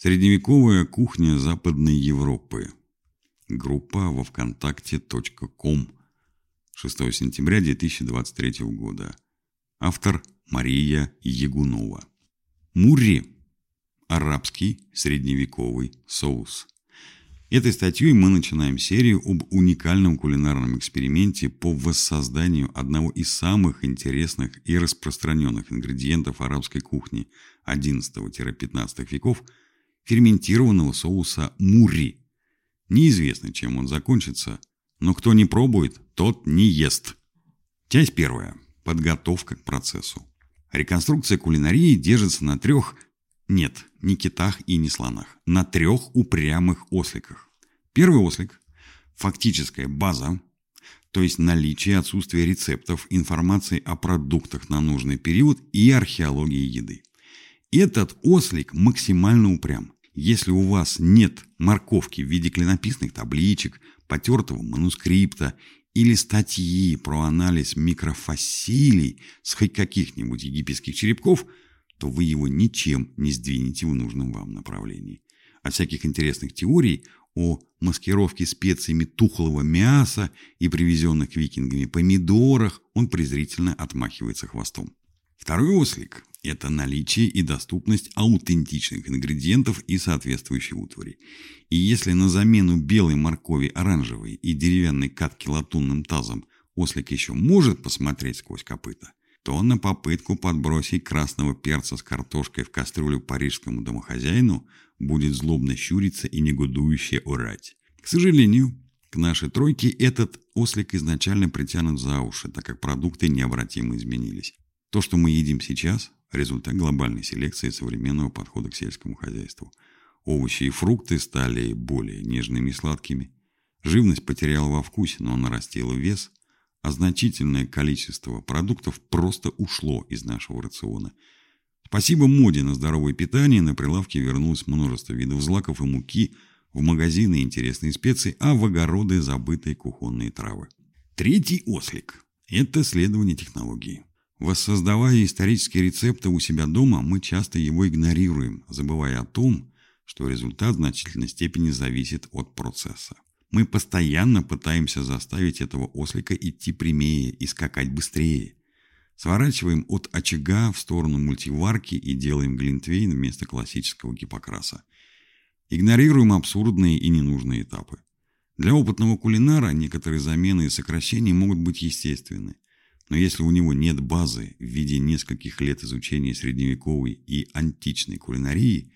Средневековая кухня Западной Европы. Группа во вконтакте.ком. 6 сентября 2023 года. Автор Мария Ягунова. Мурри. Арабский средневековый соус. Этой статьей мы начинаем серию об уникальном кулинарном эксперименте по воссозданию одного из самых интересных и распространенных ингредиентов арабской кухни XI-XV веков – ферментированного соуса мурри. Неизвестно, чем он закончится, но кто не пробует, тот не ест. Часть первая. Подготовка к процессу. Реконструкция кулинарии держится на трех, нет, не китах и не слонах, на трех упрямых осликах. Первый ослик – фактическая база, то есть наличие отсутствия рецептов, информации о продуктах на нужный период и археологии еды. Этот ослик максимально упрям. Если у вас нет морковки в виде клинописных табличек, потертого манускрипта или статьи про анализ микрофасилий с хоть каких-нибудь египетских черепков, то вы его ничем не сдвинете в нужном вам направлении. От всяких интересных теорий о маскировке специями тухлого мяса и привезенных викингами помидорах он презрительно отмахивается хвостом. Второй ослик – это наличие и доступность аутентичных ингредиентов и соответствующей утвари. И если на замену белой моркови оранжевой и деревянной катки латунным тазом ослик еще может посмотреть сквозь копыта, то на попытку подбросить красного перца с картошкой в кастрюлю парижскому домохозяину будет злобно щуриться и негодующе орать. К сожалению, к нашей тройке этот ослик изначально притянут за уши, так как продукты необратимо изменились. То, что мы едим сейчас, результат глобальной селекции современного подхода к сельскому хозяйству. Овощи и фрукты стали более нежными и сладкими. Живность потеряла во вкусе, но нарастила вес, а значительное количество продуктов просто ушло из нашего рациона. Спасибо моде на здоровое питание, на прилавке вернулось множество видов злаков и муки, в магазины интересные специи, а в огороды забытые кухонные травы. Третий ослик – это следование технологии. Воссоздавая исторические рецепты у себя дома, мы часто его игнорируем, забывая о том, что результат в значительной степени зависит от процесса. Мы постоянно пытаемся заставить этого ослика идти прямее и скакать быстрее. Сворачиваем от очага в сторону мультиварки и делаем глинтвейн вместо классического гипокраса. Игнорируем абсурдные и ненужные этапы. Для опытного кулинара некоторые замены и сокращения могут быть естественны – но если у него нет базы в виде нескольких лет изучения средневековой и античной кулинарии,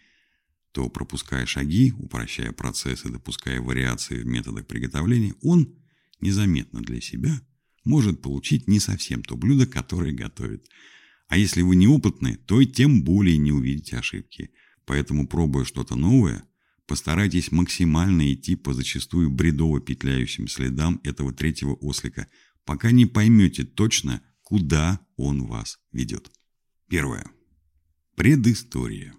то, пропуская шаги, упрощая процессы, допуская вариации в методах приготовления, он незаметно для себя может получить не совсем то блюдо, которое готовит. А если вы неопытны, то и тем более не увидите ошибки. Поэтому, пробуя что-то новое, постарайтесь максимально идти по зачастую бредово петляющим следам этого третьего ослика – пока не поймете точно, куда он вас ведет. Первое. Предыстория.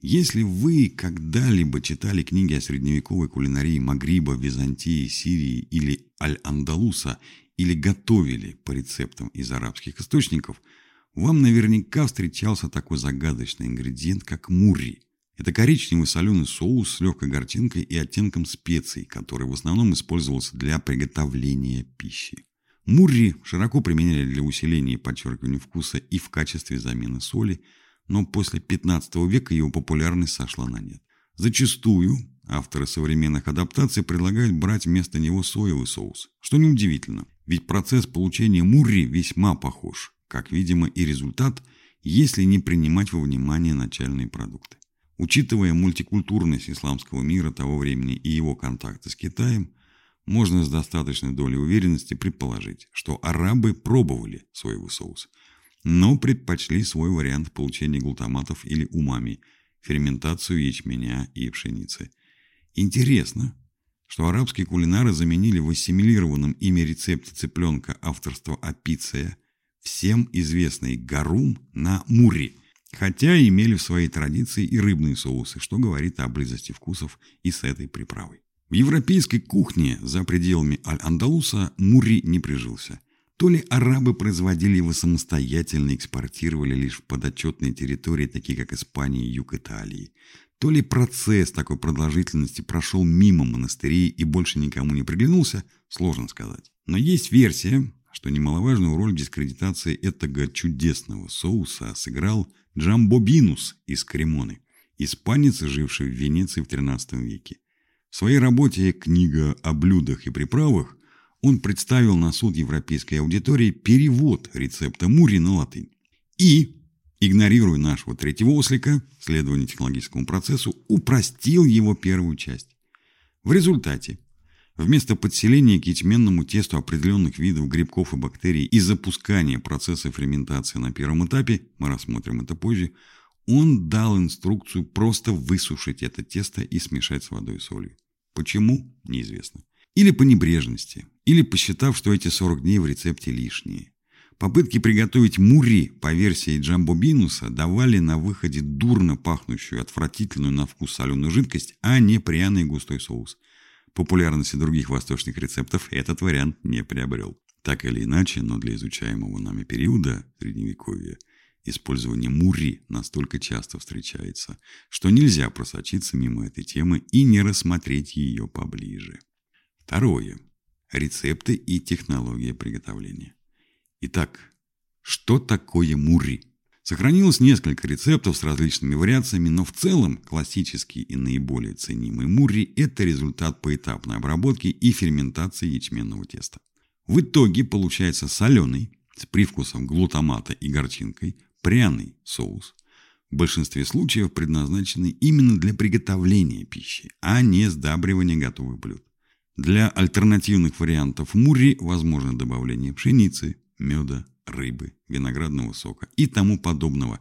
Если вы когда-либо читали книги о средневековой кулинарии Магриба, Византии, Сирии или Аль-Андалуса или готовили по рецептам из арабских источников, вам наверняка встречался такой загадочный ингредиент, как мурри. Это коричневый соленый соус с легкой горчинкой и оттенком специй, который в основном использовался для приготовления пищи. Мурри широко применяли для усиления и подчеркивания вкуса и в качестве замены соли, но после 15 века его популярность сошла на нет. Зачастую авторы современных адаптаций предлагают брать вместо него соевый соус, что неудивительно, ведь процесс получения мурри весьма похож, как, видимо, и результат, если не принимать во внимание начальные продукты. Учитывая мультикультурность исламского мира того времени и его контакты с Китаем, можно с достаточной долей уверенности предположить, что арабы пробовали соевый соус, но предпочли свой вариант получения глутаматов или умами, ферментацию ячменя и пшеницы. Интересно, что арабские кулинары заменили в ассимилированном ими рецепте цыпленка авторства Апиция всем известный гарум на мури, хотя имели в своей традиции и рыбные соусы, что говорит о близости вкусов и с этой приправой. В европейской кухне за пределами Аль-Андалуса Мури не прижился. То ли арабы производили его самостоятельно и экспортировали лишь в подотчетные территории, такие как Испания и юг Италии, То ли процесс такой продолжительности прошел мимо монастырей и больше никому не приглянулся, сложно сказать. Но есть версия, что немаловажную роль в дискредитации этого чудесного соуса сыграл Джамбо Бинус из Кремоны, испанец, живший в Венеции в XIII веке. В своей работе «Книга о блюдах и приправах» он представил на суд европейской аудитории перевод рецепта мури на латынь. И, игнорируя нашего третьего ослика, следование технологическому процессу, упростил его первую часть. В результате, вместо подселения к ячменному тесту определенных видов грибков и бактерий и запускания процесса ферментации на первом этапе, мы рассмотрим это позже, он дал инструкцию просто высушить это тесто и смешать с водой и солью. Почему? Неизвестно. Или по небрежности, или посчитав, что эти 40 дней в рецепте лишние. Попытки приготовить мури по версии Джамбо Бинуса давали на выходе дурно пахнущую, отвратительную на вкус соленую жидкость, а не пряный густой соус. Популярности других восточных рецептов этот вариант не приобрел. Так или иначе, но для изучаемого нами периода Средневековья использование мури настолько часто встречается, что нельзя просочиться мимо этой темы и не рассмотреть ее поближе. Второе. Рецепты и технология приготовления. Итак, что такое мури? Сохранилось несколько рецептов с различными вариациями, но в целом классический и наиболее ценимый мури – это результат поэтапной обработки и ферментации ячменного теста. В итоге получается соленый, с привкусом глутамата и горчинкой, пряный соус, в большинстве случаев предназначенный именно для приготовления пищи, а не сдабривания готовых блюд. Для альтернативных вариантов мурри возможно добавление пшеницы, меда, рыбы, виноградного сока и тому подобного,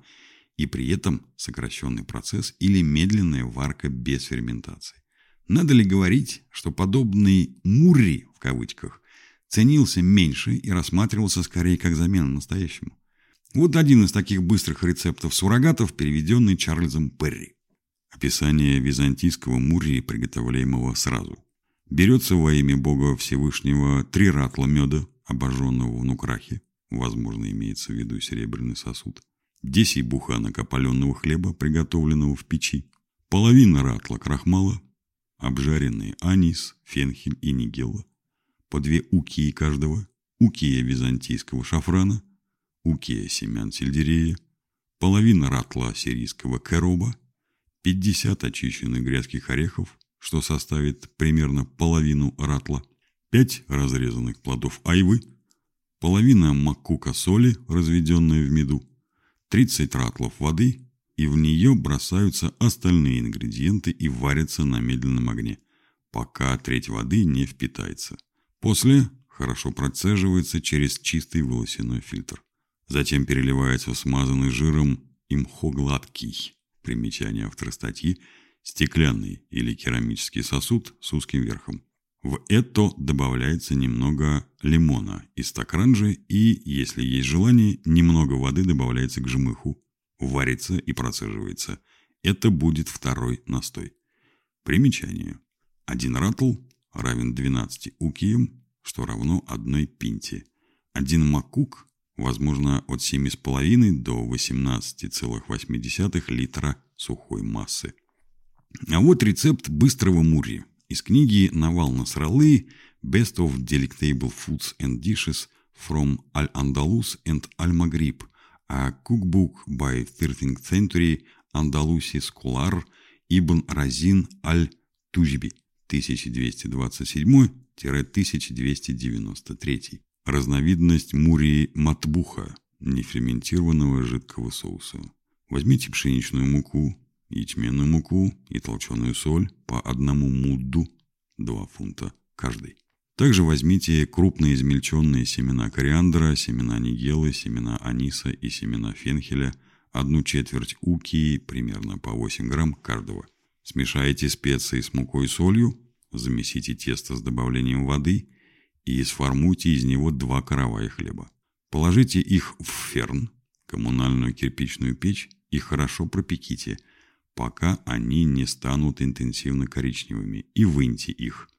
и при этом сокращенный процесс или медленная варка без ферментации. Надо ли говорить, что подобный «мурри» в кавычках ценился меньше и рассматривался скорее как замена настоящему? Вот один из таких быстрых рецептов суррогатов, переведенный Чарльзом Перри. Описание византийского мурри, приготовляемого сразу. Берется во имя Бога Всевышнего три ратла меда, обожженного в нукрахе, возможно, имеется в виду серебряный сосуд, 10 буханок опаленного хлеба, приготовленного в печи, половина ратла крахмала, обжаренный анис, фенхель и нигелла, по две укии каждого, укия византийского шафрана, укия семян сельдерея, половина ратла сирийского короба, 50 очищенных грецких орехов, что составит примерно половину ратла, 5 разрезанных плодов айвы, половина макука соли, разведенная в меду, 30 ратлов воды, и в нее бросаются остальные ингредиенты и варятся на медленном огне, пока треть воды не впитается. После хорошо процеживается через чистый волосяной фильтр. Затем переливается в смазанный жиром имхогладкий, примечание автора статьи, стеклянный или керамический сосуд с узким верхом. В это добавляется немного лимона из стакранжи и, если есть желание, немного воды добавляется к жмыху, варится и процеживается. Это будет второй настой. Примечание. Один ратл равен 12 укиям, что равно одной пинте. Один макук возможно от 7,5 до 18,8 литра сухой массы. А вот рецепт быстрого мурри из книги Навал Насралы «Best of Delectable Foods and Dishes from Al-Andalus and Al-Maghrib», a cookbook by 13th century Andalusi scholar Ibn Разин Аль-Тужби 1227-1293 разновидность мурии матбуха, неферментированного жидкого соуса. Возьмите пшеничную муку, ячменную муку и толченую соль по одному мудду, 2 фунта каждый. Также возьмите крупные измельченные семена кориандра, семена нигелы, семена аниса и семена фенхеля, одну четверть укии, примерно по 8 грамм каждого. Смешайте специи с мукой и солью, замесите тесто с добавлением воды и сформуйте из него два каравая хлеба. Положите их в ферн, коммунальную кирпичную печь, и хорошо пропеките, пока они не станут интенсивно коричневыми, и выньте их.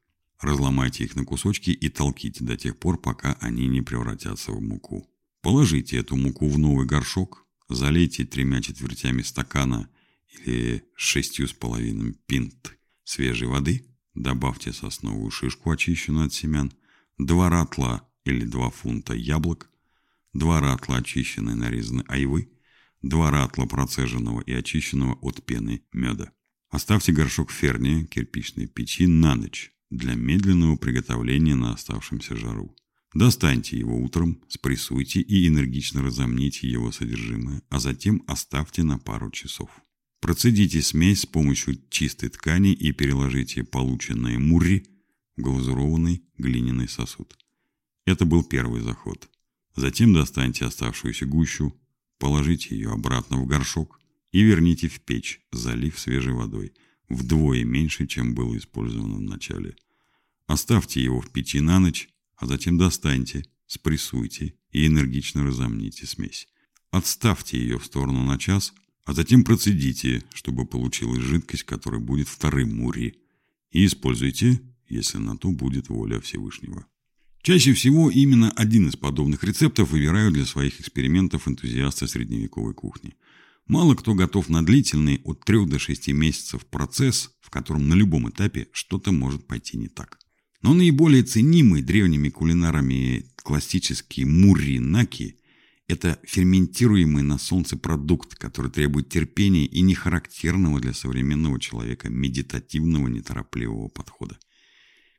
Разломайте их на кусочки и толките до тех пор, пока они не превратятся в муку. Положите эту муку в новый горшок, залейте тремя четвертями стакана или шестью с половиной пинт свежей воды, добавьте сосновую шишку, очищенную от семян, два ратла или два фунта яблок, два ратла очищенной нарезанной айвы, два ратла процеженного и очищенного от пены меда. Оставьте горшок ферни кирпичной печи на ночь для медленного приготовления на оставшемся жару. Достаньте его утром, спрессуйте и энергично разомните его содержимое, а затем оставьте на пару часов. Процедите смесь с помощью чистой ткани и переложите полученное мурри глазурованный глиняный сосуд. Это был первый заход. Затем достаньте оставшуюся гущу, положите ее обратно в горшок и верните в печь, залив свежей водой, вдвое меньше, чем было использовано в начале. Оставьте его в печи на ночь, а затем достаньте, спрессуйте и энергично разомните смесь. Отставьте ее в сторону на час, а затем процедите, чтобы получилась жидкость, которая будет вторым мури, и используйте, если на то будет воля Всевышнего. Чаще всего именно один из подобных рецептов выбирают для своих экспериментов энтузиасты средневековой кухни. Мало кто готов на длительный от 3 до 6 месяцев процесс, в котором на любом этапе что-то может пойти не так. Но наиболее ценимый древними кулинарами классический мурри-наки – это ферментируемый на солнце продукт, который требует терпения и нехарактерного для современного человека медитативного неторопливого подхода.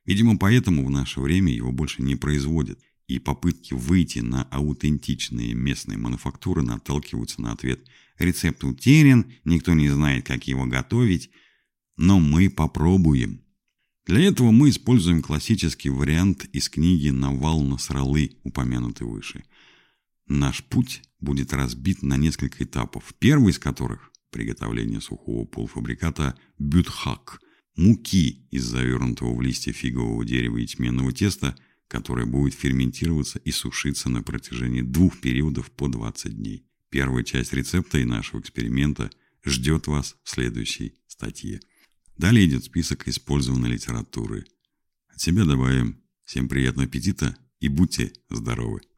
Видимо, поэтому в наше время его больше не производят, и попытки выйти на аутентичные местные мануфактуры наталкиваются на ответ «рецепт утерян, никто не знает, как его готовить, но мы попробуем». Для этого мы используем классический вариант из книги «Навал Насралы», упомянутый выше. Наш путь будет разбит на несколько этапов, первый из которых – приготовление сухого полуфабриката «бютхак» – муки из завернутого в листья фигового дерева и ячменного теста, которое будет ферментироваться и сушиться на протяжении двух периодов по 20 дней. Первая часть рецепта и нашего эксперимента ждет вас в следующей статье. Далее идет список использованной литературы. От себя добавим. Всем приятного аппетита и будьте здоровы!